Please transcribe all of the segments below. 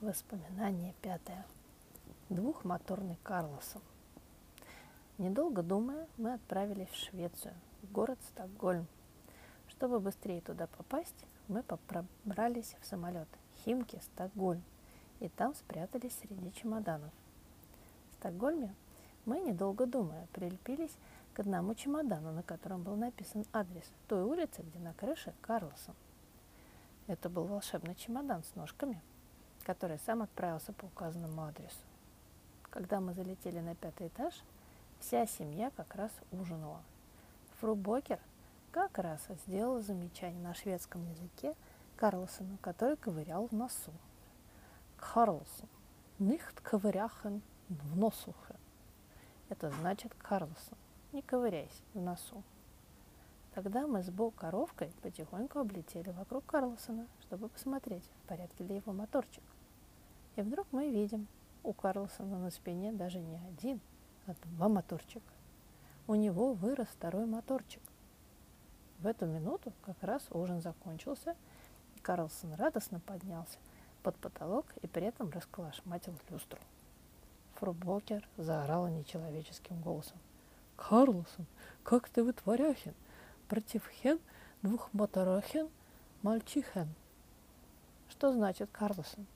Воспоминание пятое. Двухмоторный Карлосон. Недолго думая, мы отправились в Швецию, в город Стокгольм. Чтобы быстрее туда попасть, мы пробрались в самолет Химки Стокгольм и там спрятались среди чемоданов. В Стокгольме мы, недолго думая, прилепились к одному чемодану, на котором был написан адрес той улицы, где на крыше Карлосон. Это был волшебный чемодан с ножками – который сам отправился по указанному адресу. Когда мы залетели на пятый этаж, вся семья как раз ужинала. Фру Бокер как раз сделала замечание на шведском языке Карлсону, который ковырял в носу. Карлсон, nicht ковыряхен в носухе. Это значит Карлсон, не ковыряйся в носу. Тогда мы с Бо коровкой потихоньку облетели вокруг Карлсона, чтобы посмотреть, в порядке ли его моторчик. И вдруг мы видим, у Карлсона на спине даже не один, а два моторчика. У него вырос второй моторчик. В эту минуту как раз ужин закончился, и Карлсон радостно поднялся под потолок и при этом расколошматил люстру. Фрубокер заорала нечеловеческим голосом. «Карлсон, как ты вытворяхен! Против хен двух моторохен мальчихен. Что значит Карлсон?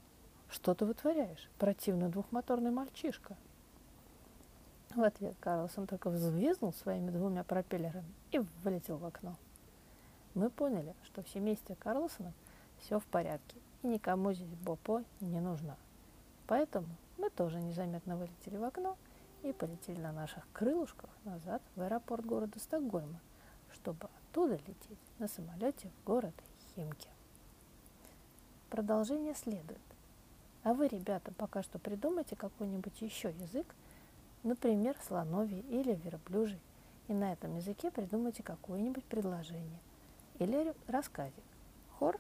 Что ты вытворяешь, противный двухмоторный мальчишка? В ответ Карлсон только взвизнул своими двумя пропеллерами и вылетел в окно. Мы поняли, что в семействе Карлсонов все в порядке, и никому здесь Бопо не нужна. Поэтому мы тоже незаметно вылетели в окно и полетели на наших крылышках назад в аэропорт города Стокгольма – чтобы оттуда лететь на самолете в город Химки. Продолжение следует. А вы, ребята, пока что придумайте какой-нибудь еще язык, например, слоновий или верблюжий, и на этом языке придумайте какое-нибудь предложение или рассказик. Хор